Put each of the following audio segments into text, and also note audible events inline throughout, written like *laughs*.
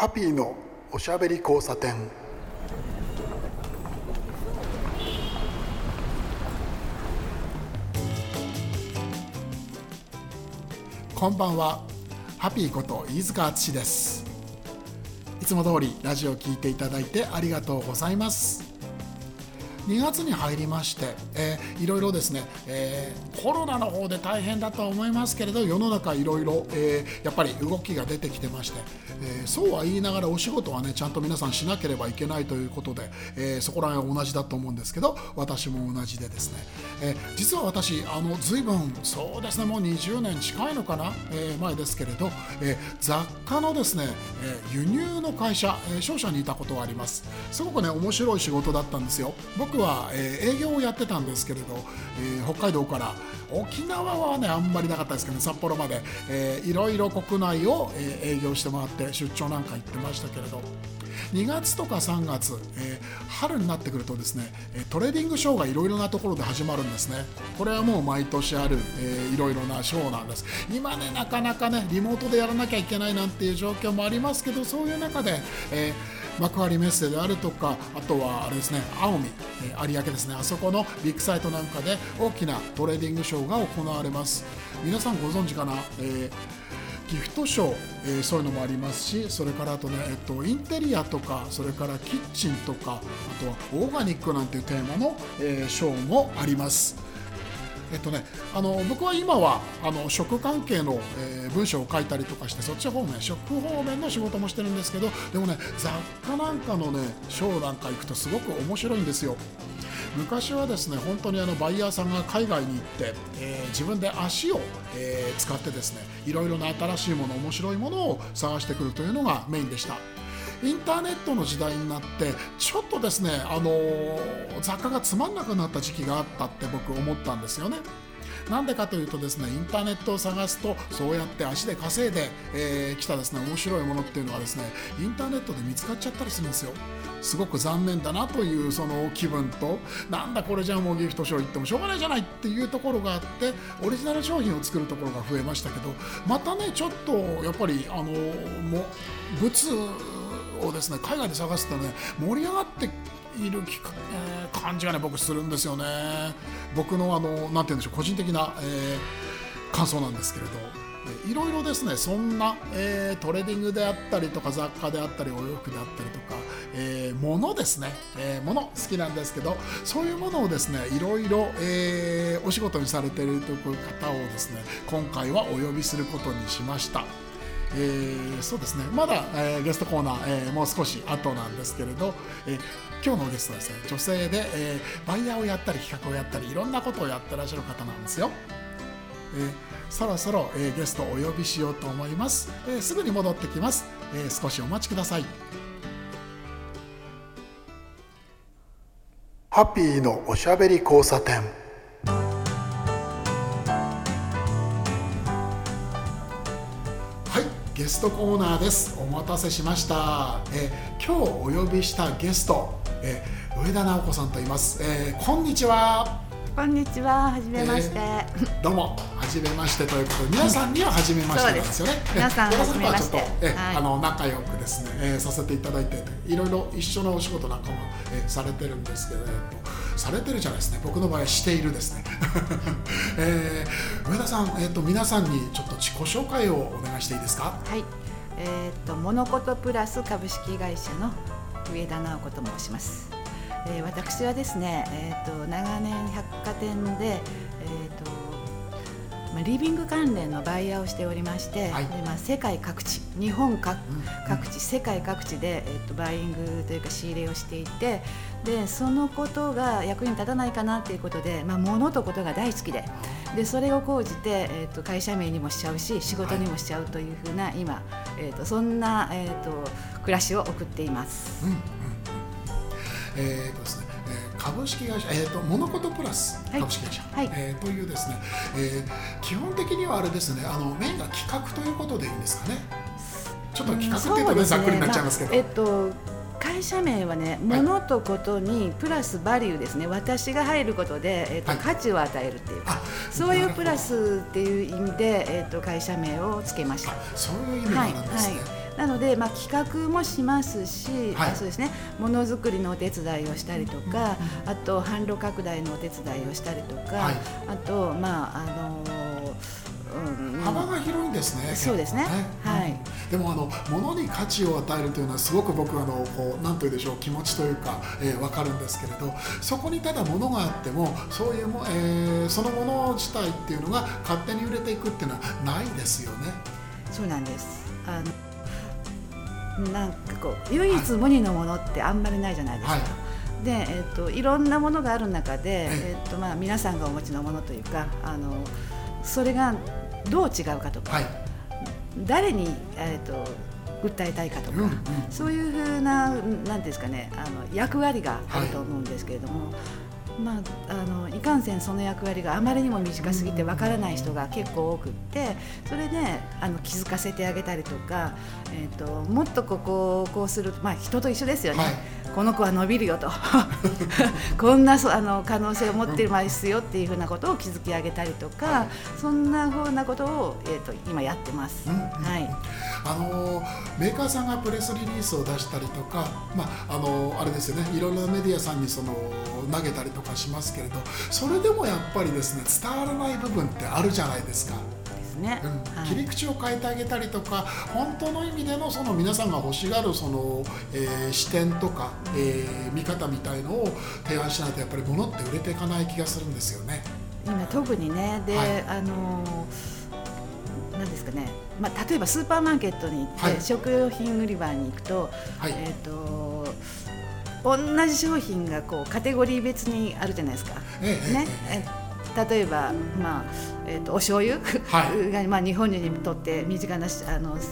ハッピーのおしゃべり交差点。こんばんは。ハッピーこと飯塚敦です。いつも通りラジオを聞いていただいてありがとうございます。2月に入りまして、えー、いろいろですね、えー、コロナの方で大変だとは思いますけれど世の中いろいろ、えー、やっぱり動きが出てきてまして、えー、そうは言いながらお仕事はねちゃんと皆さんしなければいけないということで、え、そこら辺は同じだと思うんですけど私も同じでですね、えー、実は私あの随分そうですねもう20年近いのかな、えー、前ですけれど、えー、雑貨のですね、え、輸入の会社、え、商社にいたことがあります。すごくね面白い仕事だったんですよ。僕は、え、営業をやってたんですけれど、え、北海道から沖縄はねあんまりなかったですけど、ね、札幌まで、えー、いろいろ国内を、え、営業して回って出張なんか行ってましたけれど。2月とか3月、えー、春になってくるとですねトレーディングショーがいろいろなところで始まるんですね。これはもう毎年ある、いろいろなショーなんです。今ねなかなかねリモートでやらなきゃいけないなんていう状況もありますけどそういう中で、えー幕張メッセであるとかあとはあれですね青海、えー、有明ですね。あそこのビッグサイトなんかで大きなトレーディングショーが行われます。皆さんご存知かな、えーギフトショー、えー、そういうのもありますしそれからあとね、えっと、インテリアとかそれからキッチンとかあとはオーガニックなんていうテーマの、えー、ショーもあります。えっとね、あの僕は今はあの食関係の、えー、文章を書いたりとかしてそっち方面食方面の仕事もしてるんですけどでもね雑貨なんかのねショーなんか行くとすごく面白いんですよ。昔はですね本当にあのバイヤーさんが海外に行って、えー、自分で足を、えー、使ってですねいろいろな新しいもの面白いものを探してくるというのがメインでした。インターネットの時代になってちょっとですねあの雑貨がつまんなくなった時期があったって僕思ったんですよね。なんでかというとですねインターネットを探すとそうやって足で稼いで、えー、来たですね面白いものっていうのはですねインターネットで見つかっちゃったりするんですよ。すごく残念だなというその気分となんだこれじゃあもうギフトショー行ってもしょうがないじゃないっていうところがあってオリジナル商品を作るところが増えましたけどまたねちょっとやっぱりあのもう物をですね海外で探すとね盛り上がっている感じがね僕するんですよね。僕のあのなんて言うんでしょう個人的な、えー、感想なんですけれど。いろいろですねそんな、えー、トレーディングであったりとか雑貨であったりお洋服であったりとか、えー、物ですね、えー、物好きなんですけどそういうものをですねいろいろ、えー、お仕事にされているという方をですね今回はお呼びすることにしました。えー、そうですねまだ、えー、ゲストコーナー、えー、もう少し後なんですけれど、えー、今日のゲストはですね女性で、えー、バイヤーをやったり企画をやったりいろんなことをやってらっしゃる方なんですよ。えー、そろそろ、えー、ゲストをお呼びしようと思います、えー、すぐに戻ってきます、えー、少しお待ちください。ハッピーのおしゃべり交差点。ゲストコーナーです。お待たせしました、えー、今日お呼びしたゲスト、えー、上田直子さんと言います、えー、こんにちはこんにちは、はじめまして、えー、どうも、はじめましてということで、皆さんにははじめましてなんですよね。皆さん、はじめまして。え、はい、あの仲良くですね、えー、させていただいて、いろいろ一緒のお仕事なんかも、えー、されてるんですけど、されてるじゃないですね。僕の場合しているですね。*laughs* えー、上田さん、えっ、ー、と皆さんにちょっと自己紹介をお願いしていいですか？はい。えっ、ー、とモノコトプラス株式会社の上田直子と申します。えー、私はですね、えーと、長年百貨店で、えーとまあ、リビング関連のバイヤーをしておりまして、はい、でまあ、世界各地日本各,、各地世界各地で、えーと、バイイングというか仕入れをしていてでそのことが役に立たないかなということで、まあ、物とことが大好きででそれを講じて、えーと、会社名にもしちゃうし仕事にもしちゃうというふうな、はい、今、えー、とそんな、えー、と暮らしを送っています。うんえーとですね株式会社、えーと、モノコトプラス株式会社、はい、えー、というですね、えー、基本的にはあれですねあのメインが企画ということでいいんですかね。ちょっと企画っていうとね、ね、ざっくりになっちゃいますけど、まあ、えっと会社名はね、ものとことにプラスバリューですね、私が入ることで、えーと、はい、価値を与えるっていう。か、そういうプラスっていう意味で、えーと、会社名をつけました。そういう意味なんですね。はい。はいなので、まあ、企画もしますし、はい。あそうですね。ものづくりのお手伝いをしたりとか、あと販路拡大のお手伝いをしたりとか、はい。あとまああのうん幅が広いんですね。そうですね。結構はい。うんでもあの物に価値を与えるというのはすごく僕あのこうなんというでしょう気持ちというか、えー、わかるんですけれど、そこにただ物があってもそういうも、えーそのもの自体っていうのが勝手に売れていくっていうのはないですよね。そうなんです。あのなんかこう唯一無二のものってあんまりないじゃないですか。はいで、えっといろんなものがある中で、ええっとまあ、皆さんがお持ちのものというかあのそれがどう違うかとか、はい。誰に、えっと訴えたいかとか、うんうんそういうふうなですかねあの役割があると思うんですけれども、まあ、あのいかんせんその役割があまりにも短すぎてわからない人が結構多くってそれであの気づかせてあげたりとか、えー、ともっとここをこうする、まあ、人と一緒ですよね。はい。この子は伸びるよと。*laughs* こんなそあの可能性を持っていますよっていうふうなことを築き上げたりとか、はい。そんなふうなことを、えー、と今やってます。うんうんはい。あのメーカーさんがプレスリリースを出したりとか、まあ、あのあれですよね。いろいろなメディアさんにその投げたりとかしますけれどそれでもやっぱりですね伝わらない部分ってあるじゃないですか。ですね。うんはい切り口を変えてあげたりとか本当の意味でのその皆さんが欲しがるその、えー視点とか、えー見方みたいのを提案しないとやっぱり物って売れていかない気がするんですよね。今特にねで、はいあのなんですかね、まあ、例えばスーパーマーケットに行って、はい食料品売り場に行くと,、はいえー、と同じ商品がこうカテゴリー別にあるじゃないですか。ええね？例えば、まあえー、とお醤油、はい。が、*laughs* まあ、日本人にとって身近なしあのし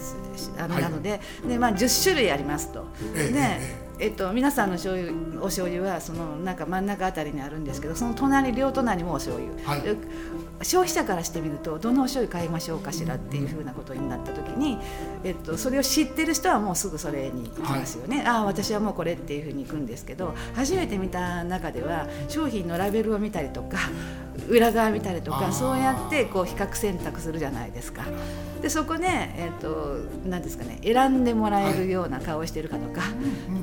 あのはいなので,、でまあ、10種類ありますと。ええでええっと、皆さんの醤油お醤油はそのなんか真ん中あたりにあるんですけどその隣両隣もお醤油、はい。で消費者からしてみるとどのお醤油買いましょうかしらっていうふうなことになった時に、えっと、それを知ってる人はもうすぐそれに行きますよね、ああ私はもうこれっていうふうに行くんですけど初めて見た中では商品のラベルを見たりとか裏側見たりとかそうやってこう比較選択するじゃないですか。でそこで、えっとなんですかね、選んでもらえるような顔をしているかとか、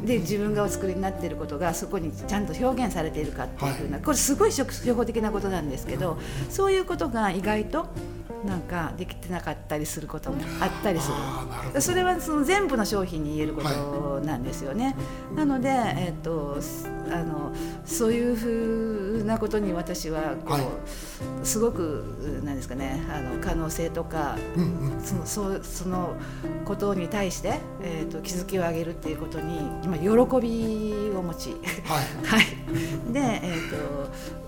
で自分がお作りになっていることがそこにちゃんと表現されているかっていうふうな、これすごい初歩的なことなんですけどそういうことが意外となんかできてなかったりすることもあったりする。それはその全部の商品に言えることなんですよね。なので、えっとすあのそういうふうなことに私はこう、はい。すごくなんですかねあの可能性とかうんうんそのそうそのことに対して、えー、と気づきを上げるっていうことに今喜びを持ち、はい。*laughs* はい、で、えー、と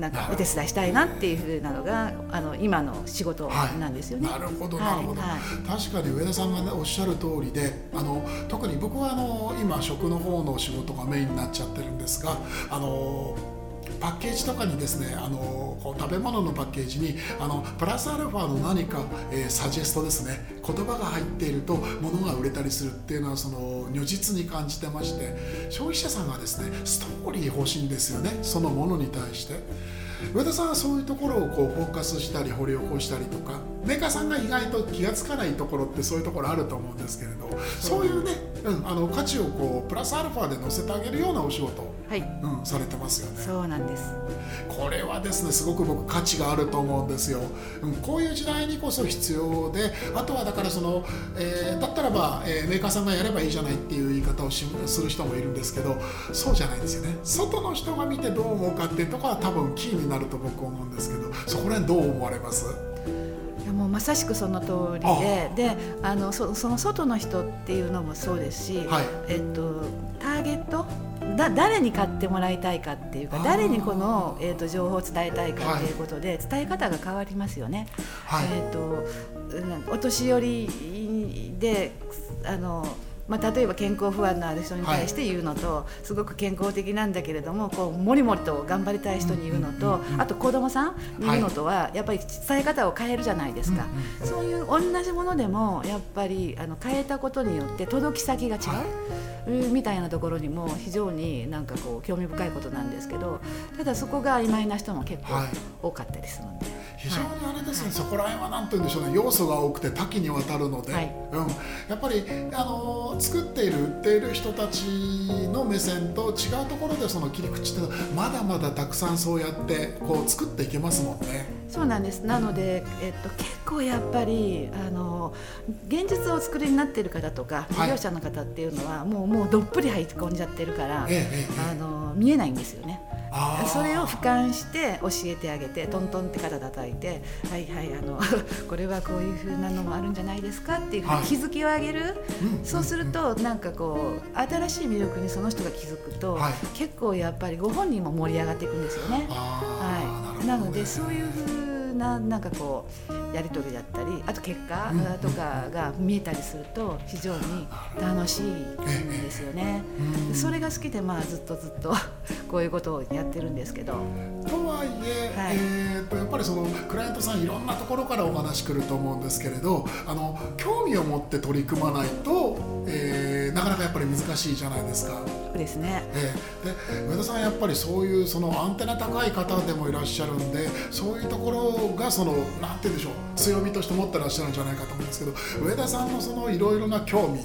なんかお手伝いしたいなっていうふうなのがあの今の仕事なんですよね。なるほどはいなるほど、はい。確かに上田さんが、ね、おっしゃる通りであの特に僕はあの今食の方の仕事がメインになっちゃってるんですがあのパッケージとかにですねあのこう食べ物のパッケージにあのプラスアルファの何か、えーサジェストですね言葉が入っていると物が売れたりするっていうのはその如実に感じてまして消費者さんがですねストーリー欲しいんですよねそのものに対して。上田さんはそういうところをこうフォーカスしたり掘り起こしたりとかメーカーさんが意外と気がつかないところってそういうところあると思うんですけれどそういうね、うん、あの価値をこうプラスアルファで乗せてあげるようなお仕事を、はい、うん、されてますよね。そうなんです。これはですねすごく僕価値があると思うんですよ、うん、こういう時代にこそ必要であとはだからその、えーだったらば、えーメーカーさんがやればいいじゃないっていう言い方をしする人もいるんですけどそうじゃないんですよね外の人が見てどう思うかっていうところは多分キーになると僕思うんですけどそこら辺どう思われます？いやもうまさしくその通りでであのそその外の人っていうのもそうですし、はい。えっと、ターゲットだ誰に買ってもらいたいかっていうか誰にこの、えっと情報を伝えたいかはいっていうことで、伝え方が変わりますよね。はい、えっとうんお年寄りであのまあ、例えば健康不安のある人に対して言うのと、すごく健康的なんだけれどもこうもりもりと頑張りたい人に言うのと、あと子供さんに言うのとは、やっぱり伝え方を変えるじゃないですか、そういう同じものでもやっぱりあの変えたことによって届き先が違う。はい。うんみたいなところにも非常になんかこう興味深いことなんですけどただそこが曖昧な人も結構はい。多かったりするんで、非常にあれですね、はい、そこら辺は何て言うんでしょうね要素が多くて多岐にわたるので、はい、うん、やっぱりあの作っている売っている人たちの目線と違うところでその切り口ってまだまだたくさんそうやってこう作っていけますもんね。そうなんです。なので、えっと、結構やっぱりあの現実をお作りになっている方とか事業者の方っていうのは、はい、もうもうどっぷり入り込んじゃってるから、ええあの見えないんですよね。それを俯瞰して教えてあげてトントンって肩叩いてはいはいあの *laughs* これはこういうふうなのもあるんじゃないですかっていうふうに気づきを上げる、はい、そうするとなんかこう新しい魅力にその人が気づくと、はい、結構やっぱりご本人も盛り上がっていくんですよね。はい、なのでそういうふうななんかこうやり取りだったりあと結果とかが見えたりすると非常に楽しいんですよね。それが好きでまあずっとずっと *laughs* こういうことをやってるんですけど。とはいえはい、えー、とやっぱりそのクライアントさんいろんなところからお話来ると思うんですけれどあの興味を持って取り組まないと、えー、なかなかやっぱり難しいじゃないですか。そうですね、えー、で上田さんやっぱりそういうそのアンテナ高い方でもいらっしゃるんでそういうところがそのなんて言うんでしょう強みとして持ってらっしゃるんじゃないかと思うんですけど上田さんのそのいろいろな興味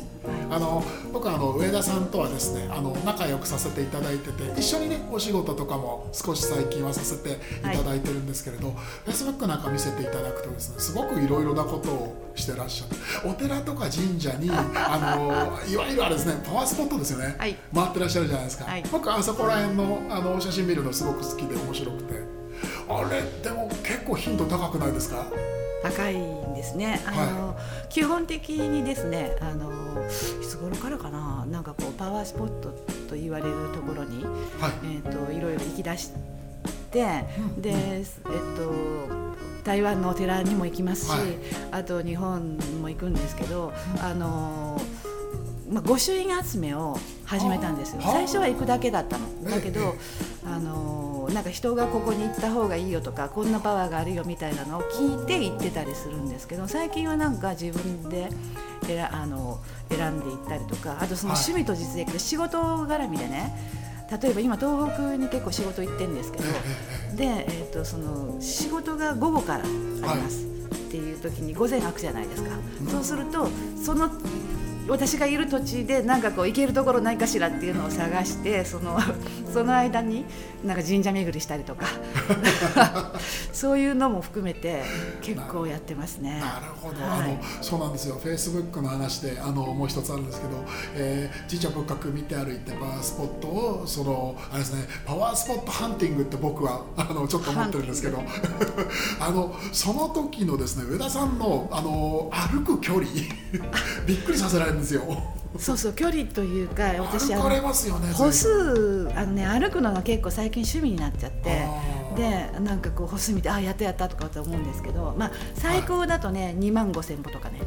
あの僕はあの上田さんとはですねあの仲良くさせていただいてて一緒にねお仕事とかも少し最近はさせていただいてるんですけれど、はい、Facebook なんか見せていただくとですねすごくいろいろなことをしてらっしゃるお寺とか神社にあのいわゆるあれですねパワースポットですよね、はい、回ってらっしゃるじゃないですか、はい、僕あそこら辺のあの写真見るのすごく好きで面白くて。あれでも結構頻度高くないですか？高いんですね。あの、はい、基本的にですね、あのいつ頃からかな、なんかこうパワースポットと言われるところに、はい、えっ、ー、といろいろ行き出して、うん、で、えっ、ー、と。台湾のお寺にも行きますし、はい、あと日本も行くんですけど、あのまあ、御朱印集めを始めたんですよ。最初は行くだけだったの。だけど、あのなんか人がここに行った方がいいよとかこんなパワーがあるよみたいなのを聞いて行ってたりするんですけど最近はなんか自分で選あの選んでいったりとかあとその趣味と実益で仕事絡みでね例えば今東北に結構仕事行ってるんですけどで、えー、とその仕事が午後からあります。っていう時に午前空くじゃないですか、そうするとその私がいる土地でなんかこう行けるところないかしらっていうのを探してその *laughs* その間になんか神社巡りしたりとか *laughs* そういうのも含めて結構やってますね。なるほど、はい、あのそうなんですよ。フェイスブックの話であのもう一つあるんですけど、えー、神社仏閣見て歩いてパワースポットをそのあれですねパワースポットハンティングって僕は *laughs* あのちょっと思ってるんですけど。あのその時のですね上田さんのあの歩く距離。びっくりさせられるんですよ。そうそう距離というか *laughs* 私歩かれますよね歩数あのね歩くのが結構最近趣味になっちゃってでなんかこう歩数見てあやったやったとかと思うんですけどまあ最高だとね、はい、2万5千歩とか *laughs* ね。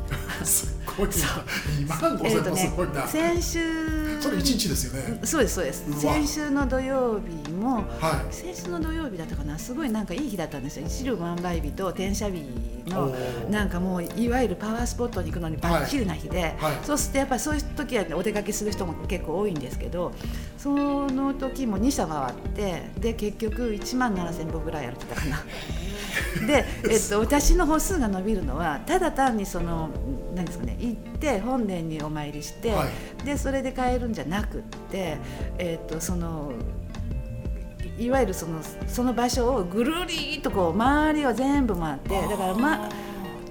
すごいな。2万5千歩すごいな、えーね、先週それ一日ですよね。そうですそうです。先週の土曜日も、はい、先週の土曜日だったかな。すごいなんかいい日だったんですよ。一粒万倍日と転写日のなんかもういわゆるパワースポットに行くのにばっちりな日で、はい。はい、そうするとやっぱりそういう時はお出かけする人も結構多いんですけどその時も2社回ってで結局1万7000歩ぐらい歩ってたかな。で、えっと、私の歩数が伸びるのはただ単にその何ですかね行って本殿にお参りして、はい、でそれで帰るんじゃなくって、えっと、そのいわゆるそのその場所をぐるりとこう周りを全部回ってだからま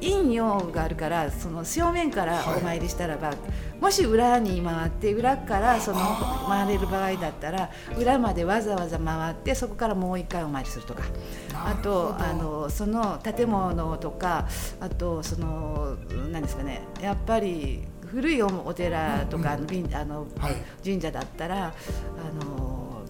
陰陽があるからその正面からお参りしたらば、はい、もし裏に回って裏からその回れる場合だったら裏までわざわざ回ってそこからもう一回お参りするとか。あとあのその建物とかあとその何ですかねやっぱり古いお寺とか、うんうん、あの、はい、神社だったらあの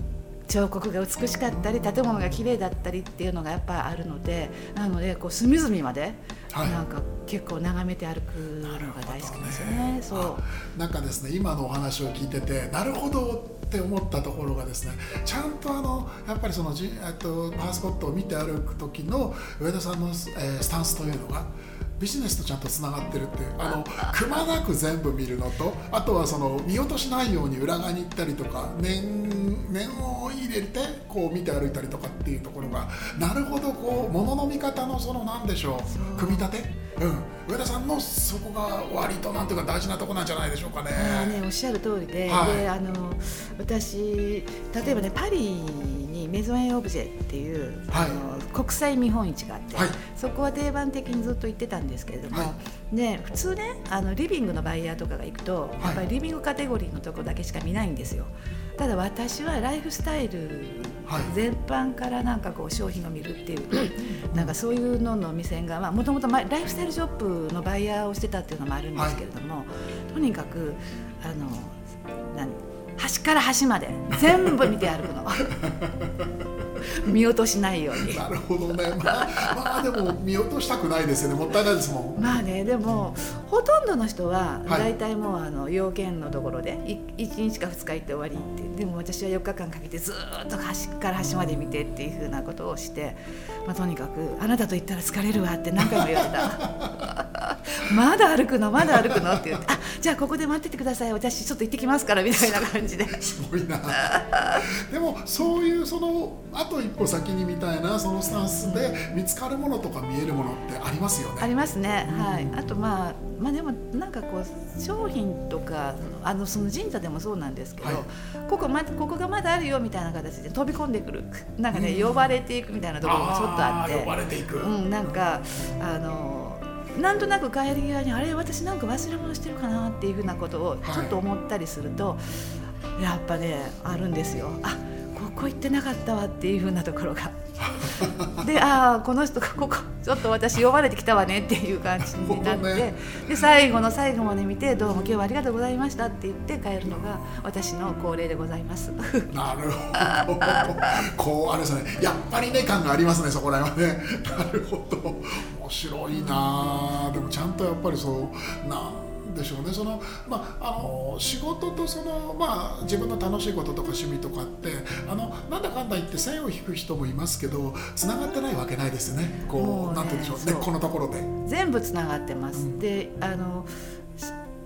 彫刻が美しかったり建物が綺麗だったりっていうのがやっぱあるのでなのでこう隅々までなんか結構眺めて歩くのが大好きですよね。ね。そう。なんかですね今のお話を聞いててなるほどって思ったところがですねちゃんとあのやっぱりそのじとパワースポットを見て歩く時の上田さんの、えー、スタンスというのがビジネスとちゃんとつながってるってあのくまなく全部見るのとあとはその見落としないように裏側に行ったりとか念念を入れてこう見て歩いたりとかっていうところがなるほどこう物の見方のその何でしょう組み立て、うん、上田さんのそこが割となんていうか大事なとこなんじゃないでしょうかね。あねおっしゃる通りで。はい、であの私例えばねパリにメゾン・エ・オブジェっていう、はい、あの国際見本市があって、はい、そこは定番的にずっと行ってたんですけれども、はい、で普通ねあのリビングのバイヤーとかが行くと、やっぱりリビングカテゴリーのとこだけしか見ないんですよ。ただ私はライフスタイル全般からなんかこう商品を見るっていう、*clears throat* なんかそういうのの目線がもともとライフスタイルショップのバイヤーをしてたっていうのもあるんですけれども、とにかくあの何端から端まで全部見て歩くの。見落としないように。なるほどね、まあ、まあでも見落としたくないですよね。もったいないですもん。まあねでもほとんどの人は大体もうあの要件のところで1日か2日行って終わりってでも私は4日間かけてずっと端から端まで見てっていうふうなことをして、まあ、とにかくあなたと言ったら疲れるわって何回も言われたまだ歩くの？まだ歩くの？って言ってあじゃあここで待っててください。私ちょっと行ってきますからみたいな感じで。すごいな。でもそういうそのあと一歩先にみたいなそのスタンスで見つかるものとか見えるものってありますよね。ありますね、うん、はい。あとまあまあでもなんかこう商品とかあのその神社でもそうなんですけど、はい、ここまここがまだあるよみたいな形で飛び込んでくる。なんかね、うん、呼ばれていくみたいなところもちょっとあって。呼ばれていく、うん、なんかあのなんとなく帰り際にあれ私なんか忘れ物してるかなっていうふうなことをちょっと思ったりすると、はい、やっぱねあるんですよ。あここ行ってなかったわっていうふうなところが。*laughs* でああこの人がここちょっと私呼ばれてきたわねっていう感じになって、ね、で最後の最後まで見て「どうも今日はありがとうございました」って言って帰るのが私の恒例でございます。*laughs* なるほど *laughs* こうあれですねやっぱりね感がありますねそこら辺はね。なるほど面白いな。でもちゃんとやっぱりそうなでしょうね。その、まあ、あの仕事とその、まあ、自分の楽しいこととか趣味とかってあのなんだかんだ言って線を引く人もいますけどつながってないわけないですよね。こう、ね、なんて言うんでしょう。根っこのところで。全部つながってます、うん、であの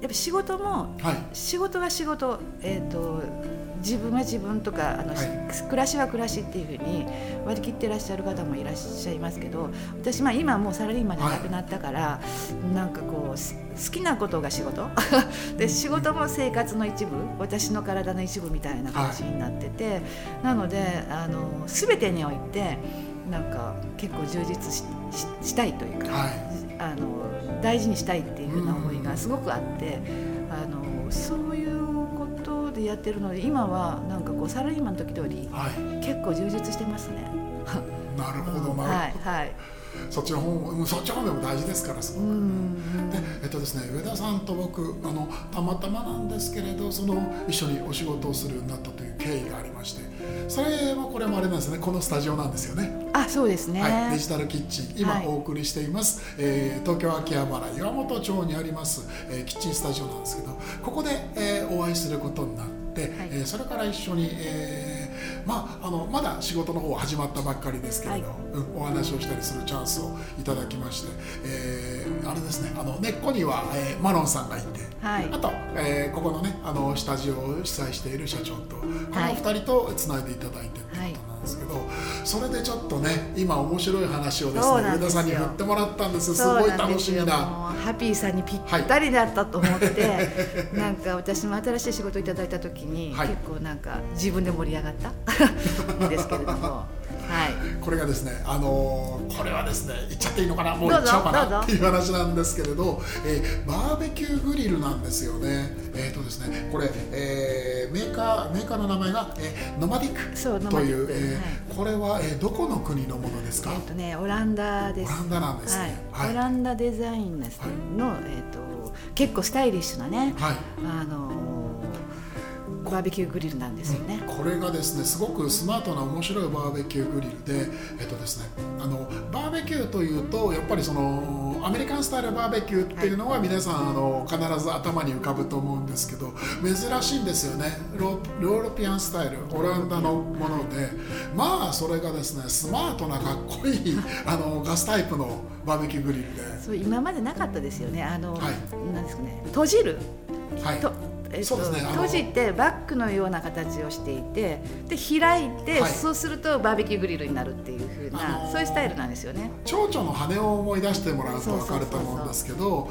やっぱ仕事も、はい、仕事は仕事、えーと自分は自分とかあの、はい、暮らしは暮らしっていうふうに割り切ってらっしゃる方もいらっしゃいますけど私、まあ、今もうサラリーマンじゃなくなったから、はい、なんかこう好きなことが仕事？*laughs* で仕事も生活の一部？私の体の一部みたいな感じになってて、はい、なのであの全てにおいてなんか結構充実ししたいというか、はい、あの大事にしたいっていうふうな思いがすごくあって。あのそうでやってるので今はなんかこうサラリーマンの時通り、はい、結構充実してますね。*laughs* なるほどなるほど。はいはいそっちの方そっちの方でも大事ですからすごく、でえっとですね上田さんと僕あのたまたまなんですけれどその一緒にお仕事をするようになったという経緯がありましてそれもこれもあれなんですね。このスタジオなんですよね。あそうですね、はい、デジタルキッチン今お送りしています、はい、えー、東京秋葉原岩本町にあります、えー、キッチンスタジオなんですけどここで、えー、お会いすることになって、はい、えー、それから一緒に、えーまあ、あのまだ仕事の方は始まったばっかりですけれど、はい、うん、お話をしたりするチャンスをいただきまして、えー、あれですねあの根っこには、えー、マロンさんがいて、はい、あと、えー、ここのねあのスタジオを主催している社長とこの2人とつないでいただいてってことなんですけど、はい、それでちょっとね今面白い話をですね上田さんに振ってもらったんです。すごい楽しみな。ハッピーさんにぴったりだったと思って、はい、なんか私も新しい仕事いただいた時に、結構なんか自分で盛り上がったんですけれども。はい、これがですね、あのー、これはですね言っちゃっていいのかなもう言っちゃおうかなっていう話なんですけれど、えー、バーベキューグリルなんですよね。えっ、ー、とですねこれ、えー、メーカーメーカーの名前が、えー、ノマディックという、えー、はい、これは、えー、どこの国のものですか？えっ、とねオランダです。オランダなんですね、はい、オランダデザインの、はい、えっ、と結構スタイリッシュなね、はい、あのバーベキューグリルなんですよね、これがですねすごくスマートな面白いバーベキューグリルでえっとですねあのバーベキューというとやっぱりそのアメリカンスタイルバーベキューっていうのは皆さん、あの必ず頭に浮かぶと思うんですけど珍しいんですよね。ロヨーロピアンスタイルオランダのもので。まあそれがですねスマートなかっこいい *laughs* あのガスタイプのバーベキューグリルで。そう今までなかったですよね。あの、はい。なんですかね閉じる。はい。とえっとそうですね閉じてバッグのような形をしていてで開いて、はい。そうするとバーベキューグリルになるっていう風な、あのーそういうスタイルなんですよね。蝶々の羽を思い出してもらうと分かると思うんですけど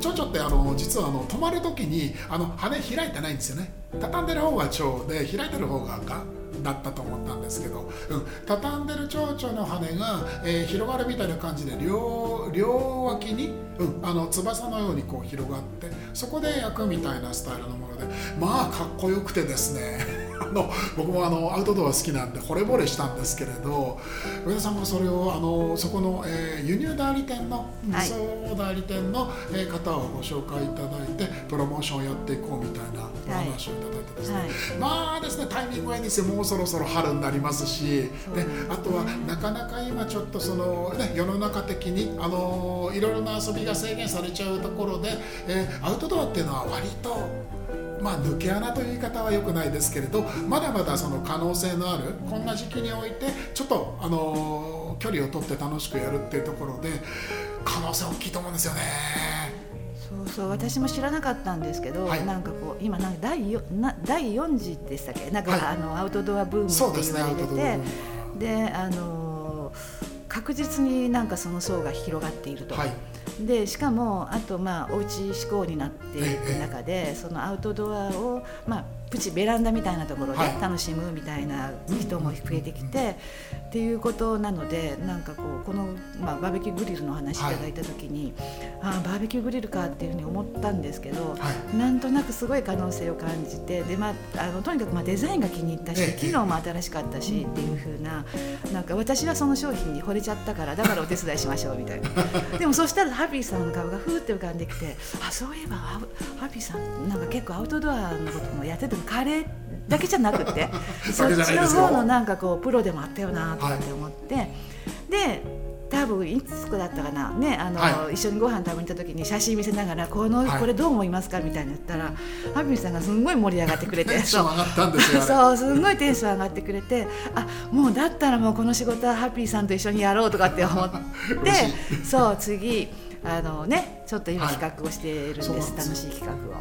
蝶々ってあの実はあの止まる時にあの羽開いてないんですよね。畳んでる方が蝶で開いてる方が蛾だったと思ったんですけど、うん、畳んでる蝶々の羽が、えー広がるみたいな感じで両両脇に、うん、あの翼のようにこう広がってそこで焼くみたいなスタイルのものでまあかっこよくてですね。あの僕もあのアウトドア好きなんで惚れ惚れしたんですけれど上田さんがそれをあのそこの、えー輸入代理店のはい。輸送代理店の、えー方をご紹介いただいてプロモーションをやっていこうみたいなお話をいただいてですね、はい。まあですねタイミングがいいんですよ。もうそろそろ春になりますしであとはなかなか今ちょっとその、ね、世の中的にあのいろいろな遊びが制限されちゃうところで、えーアウトドアっていうのは割とまあ、抜け穴という言い方は良くないですけれどまだまだその可能性のあるこんな時期においてちょっと、あの距離を取って楽しくやるっていうところで可能性大きいと思うんですよね。そうそう私も知らなかったんですけど、はい。なんかこう今なんか第四な第4次でしたっけ？なんか、はい。あのアウトドアブームそうっててであの確実になんかその層が広がっていると。はいでしかもあとまあおうち志向になっていく中で、そのアウトドアをまあプチベランダみたいなところではい。楽しむみたいな人も増えてきて、っていうことなのでなんかこうこの、まあ、バーベキューグリルの話いただいた時に、ああバーベキューグリルかっていうふうに思ったんですけど、はい。なんとなくすごい可能性を感じてで、まあ、あのとにかくまあデザインが気に入ったし、ええ機能も新しかったしっていう風ななんか私はその商品に惚れちゃったからだからお手伝いしましょうみたいな。*laughs* でもそしたらハッピーさんの顔がふーって浮かんできてあそういえばハピーさんなんか結構アウトドアのこともやっててカレーだけじゃなくて *laughs* そっちの方のなんかこうプロでもあったよなって思って、で多分いつだったかな、ねあのは一緒にご飯食べに行った時に写真見せながらこの、はい。これどう思いますかみたいな言ったらハッピーさんがすんごい盛り上がってくれて。テンション上がったんですよあれ。そう。すんごいテンション上がってくれてあもうだったらもうこの仕事はハッピーさんと一緒にやろうとかって思って。そう次あのねちょっと今はい。企画をしているんです、そうなんです楽しい企画を。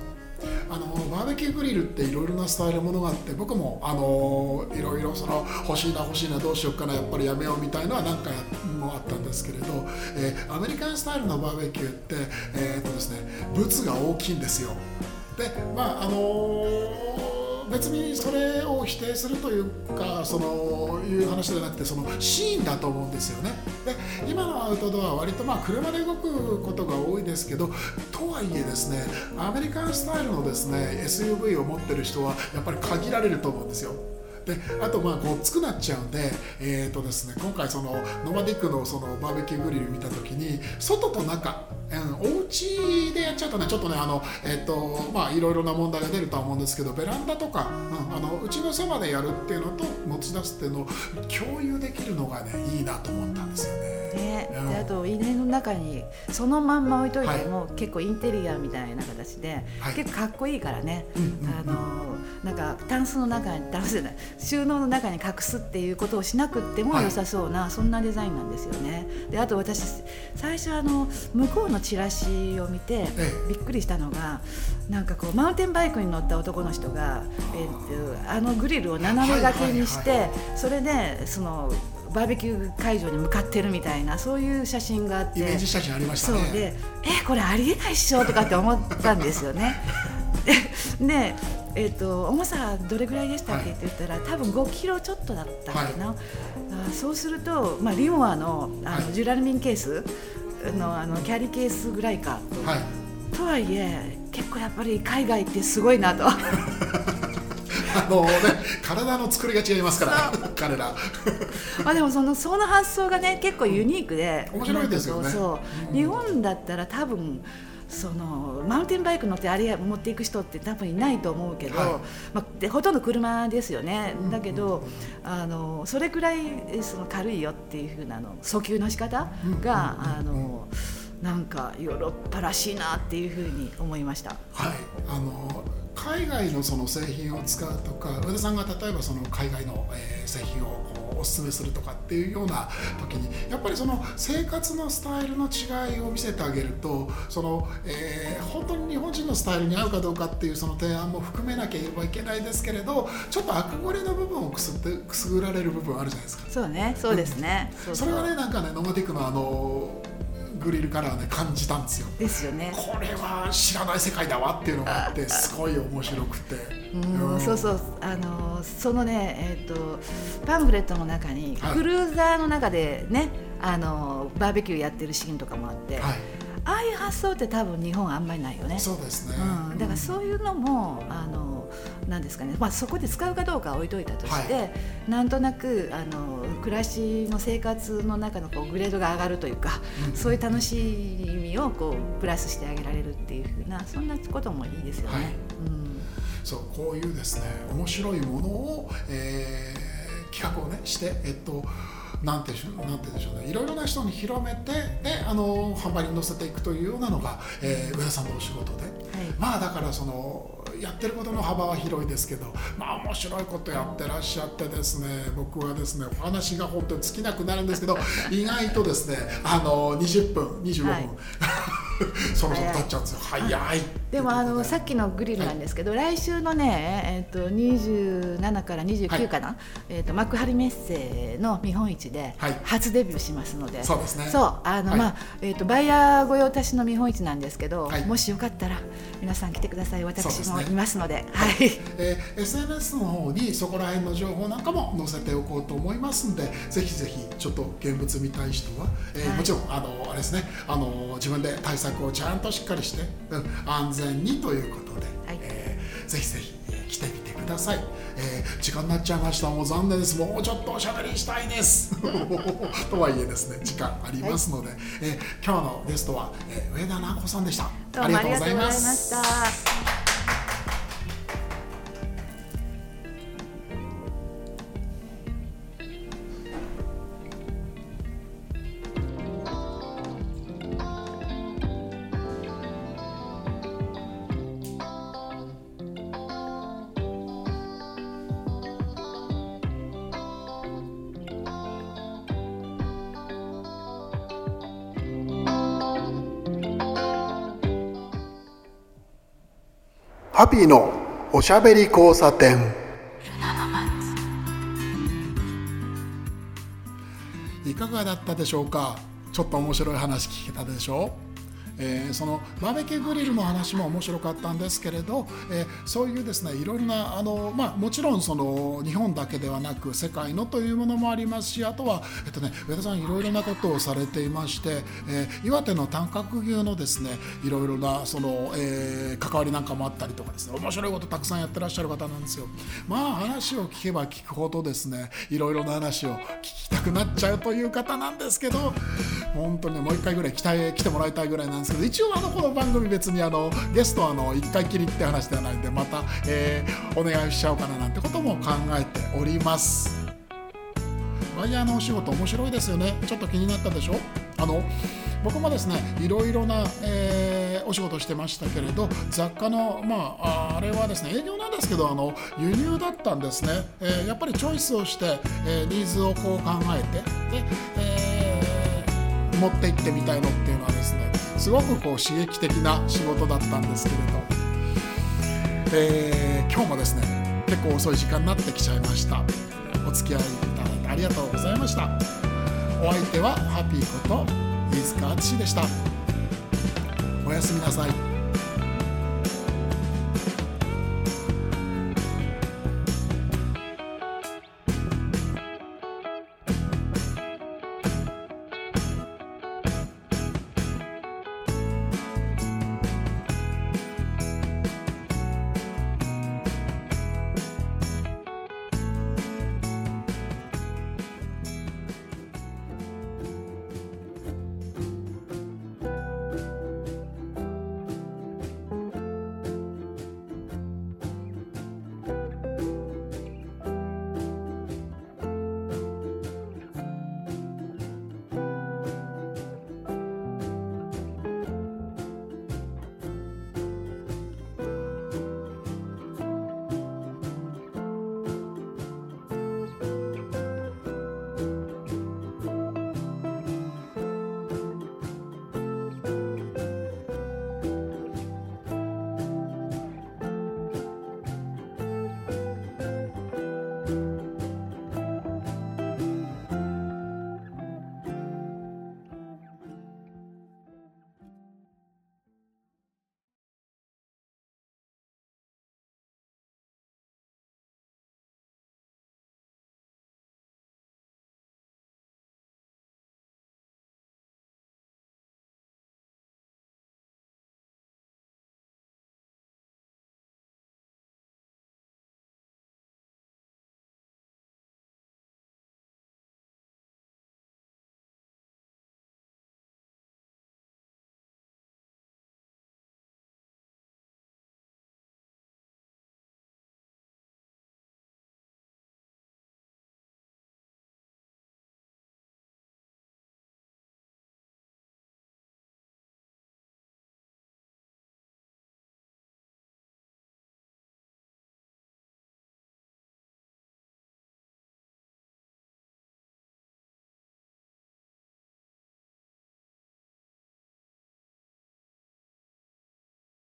あのバーベキューグリルっていろいろなスタイルものがあって僕もあのいろいろその欲しいな欲しいなどうしようかなやっぱりやめようみたいのは何回もあったんですけれど、えーアメリカンスタイルのバーベキューって、えーとですね、物が大きいんですよ。でまああの別にそれを否定するというかそのいう話じゃなくてそのシーンだと思うんですよね。で今のアウトドアは割とまあ車で動くことが多いですけどとはいえですねアメリカンスタイルのですね SUV を持ってる人はやっぱり限られると思うんですよ。であとまあごっつくなっちゃうんで,、えーとですね、今回そのノマディックのそのバーベキューグリル見た時に外と中、うん、お家でやっちゃうとねちょっとねあの、えーとまあ、いろいろな問題が出るとは思うんですけどベランダとか、うん、あのうちのそばでやるっていうのと持ち出すっていうのを共有できるのがねいいなと思ったんですよね。ね、うん。であと家の中にそのまんま置いといても、結構インテリアみたいな形で、はい。結構かっこいいからね、あのなんかタンスの中にタンスじゃない収納の中に隠すっていうことをしなくってもはい。良さそうな、そんなデザインなんですよね。であと私最初あの向こうのチラシを見て、えびっくりしたのがなんかこうマウンテンバイクに乗った男の人が、えっとあのグリルを斜め掛けにして、はいはいそれでそのバーベキュー会場に向かってるみたいなそういう写真があって。イメージ写真ありましたね。そうでえこれありえないっしょとかって思ったんですよね。*laughs* ででえっと重さどれぐらいでしたっけ、はい。って言ったら多分5キロちょっとだったっけな、あそうすると、まあ、リモアのあの、はい。ジュラルミンケースのあのキャリーケースぐらいかと。はい。とはいえ結構やっぱり海外ってすごいなと。*laughs* あのね、体の作りが違いますから、彼ら。ま *laughs* あでもそのその発想がね結構ユニークで面白いですよね。そう、うん。日本だったら多分そのマウンテンバイク乗ってあれ持っていく人って多分いないと思うけど、はい。まあ、でほとんど車ですよね、うんだけどあのそれくらいその軽いよっていうふうなの訴求の仕方が、うん。あのなんかヨーロッパらしいなっていうふうに思いました。はい、あの海外のその製品を使うとか上田さんが例えばその海外の、えー製品をこうお勧めするとかっていうような時にやっぱりその生活のスタイルの違いを見せてあげるとその、えー本当に日本人のスタイルに合うかどうかっていうその提案も含めなければいけないですけれどちょっとあくぐれの部分をくすってくすぐられる部分あるじゃないですか。そうね、そうですね。うそれはねなんかねノマディックのあのグリルからはね感じたんですよ。ですよね。これは知らない世界だわっていうのがあって *laughs* すごい面白くて。うん、そうそう。あのそのねえっ、とパンフレットの中に、はい。クルーザーの中でねあのバーベキューやってるシーンとかもあって、はい。ああいう発想って多分日本あんまりないよね。そうですね、うん、だからそういうのもあのなんですかね、まあ、そこで使うかどうかは置いといたとして、はなんとなくあの暮らしの生活の中のこうグレードが上がるというか、うん。そういう楽しみをこうプラスしてあげられるっていうふうなそんなこともいいですよね。はい。うん。そうこういうですね面白いものを、えー企画をねしてえっとなんてでしょうなんて言うんでしょうね。いろいろな人に広めてであの販売に載せていくというようなのが、えー上田さんのお仕事で、まあだからそのやってることの幅は広いですけどまあ面白いことやってらっしゃってですね僕はですねお話が本当に尽きなくなるんですけど意外とですねあの20分25分、はい *laughs* そろそろ経っちゃうんですよ。早い。でもあのさっっきのグリルなんですけど、来週のね、えー、と27から29かな、えー、と幕張メッセの見本市ではい。初デビューしますので、そうですね。そう。あの、はい。まあえー、とバイヤー御用達の見本市なんですけど、はい。もしよかったら皆さん来てください。私もいますので。はい。えー SNS の方にそこら辺の情報なんかも載せておこうと思いますんでぜひぜひちょっと現物見たい人は、えーはい。もちろんあのあれですね。あの自分で対策をちゃんとしっかりして、うん安全にということで、はい。えーぜひぜひ、えー来てみてください、えー時間になっちゃいました。もう残念です。もうちょっとおしゃべりしたいです。*laughs* とはいえですね時間ありますので、えー今日のゲストは、えー上田直子さんでした。どうもありがとうございました。ハピーのおしゃべり交差点。いかがだったでしょうか？ちょっと面白い話聞けたでしょえーそのバーベキューグリルの話も面白かったんですけれど、えーそういうですねいろいろなあの、まあ、もちろんその日本だけではなく世界のというものもありますしあとは、えっとね、上田さんいろいろなことをされていまして、えー岩手の短角牛のですねいろいろなその、えー関わりなんかもあったりとかですね面白いことたくさんやってらっしゃる方なんですよ。まあ話を聞けば聞くほどですねいろいろな話を聞きたくなっちゃうという方なんですけど本当にねもう一回ぐらい来たい来てもらいたいぐらいなんですけど一応あのこの番組別にあのゲストはあの1回きりって話ではないんでまた、えーお願いしちゃおうかななんてことも考えております。バイヤーのお仕事面白いですよね。ちょっと気になったでしょ？あの僕もですねいろいろな、えーお仕事してましたけれど雑貨のまあああれはですね営業なんですけどあの輸入だったんですね、えーやっぱりチョイスをして、えーニーズをこう考えてで、えー持って行ってみたいのっていうのはですねすごくこう刺激的な仕事だったんですけれど、えー今日もですね結構遅い時間になってきちゃいました。お付き合いいただいてありがとうございました。お相手はハッピーこと飯塚淳でした。おやすみなさい。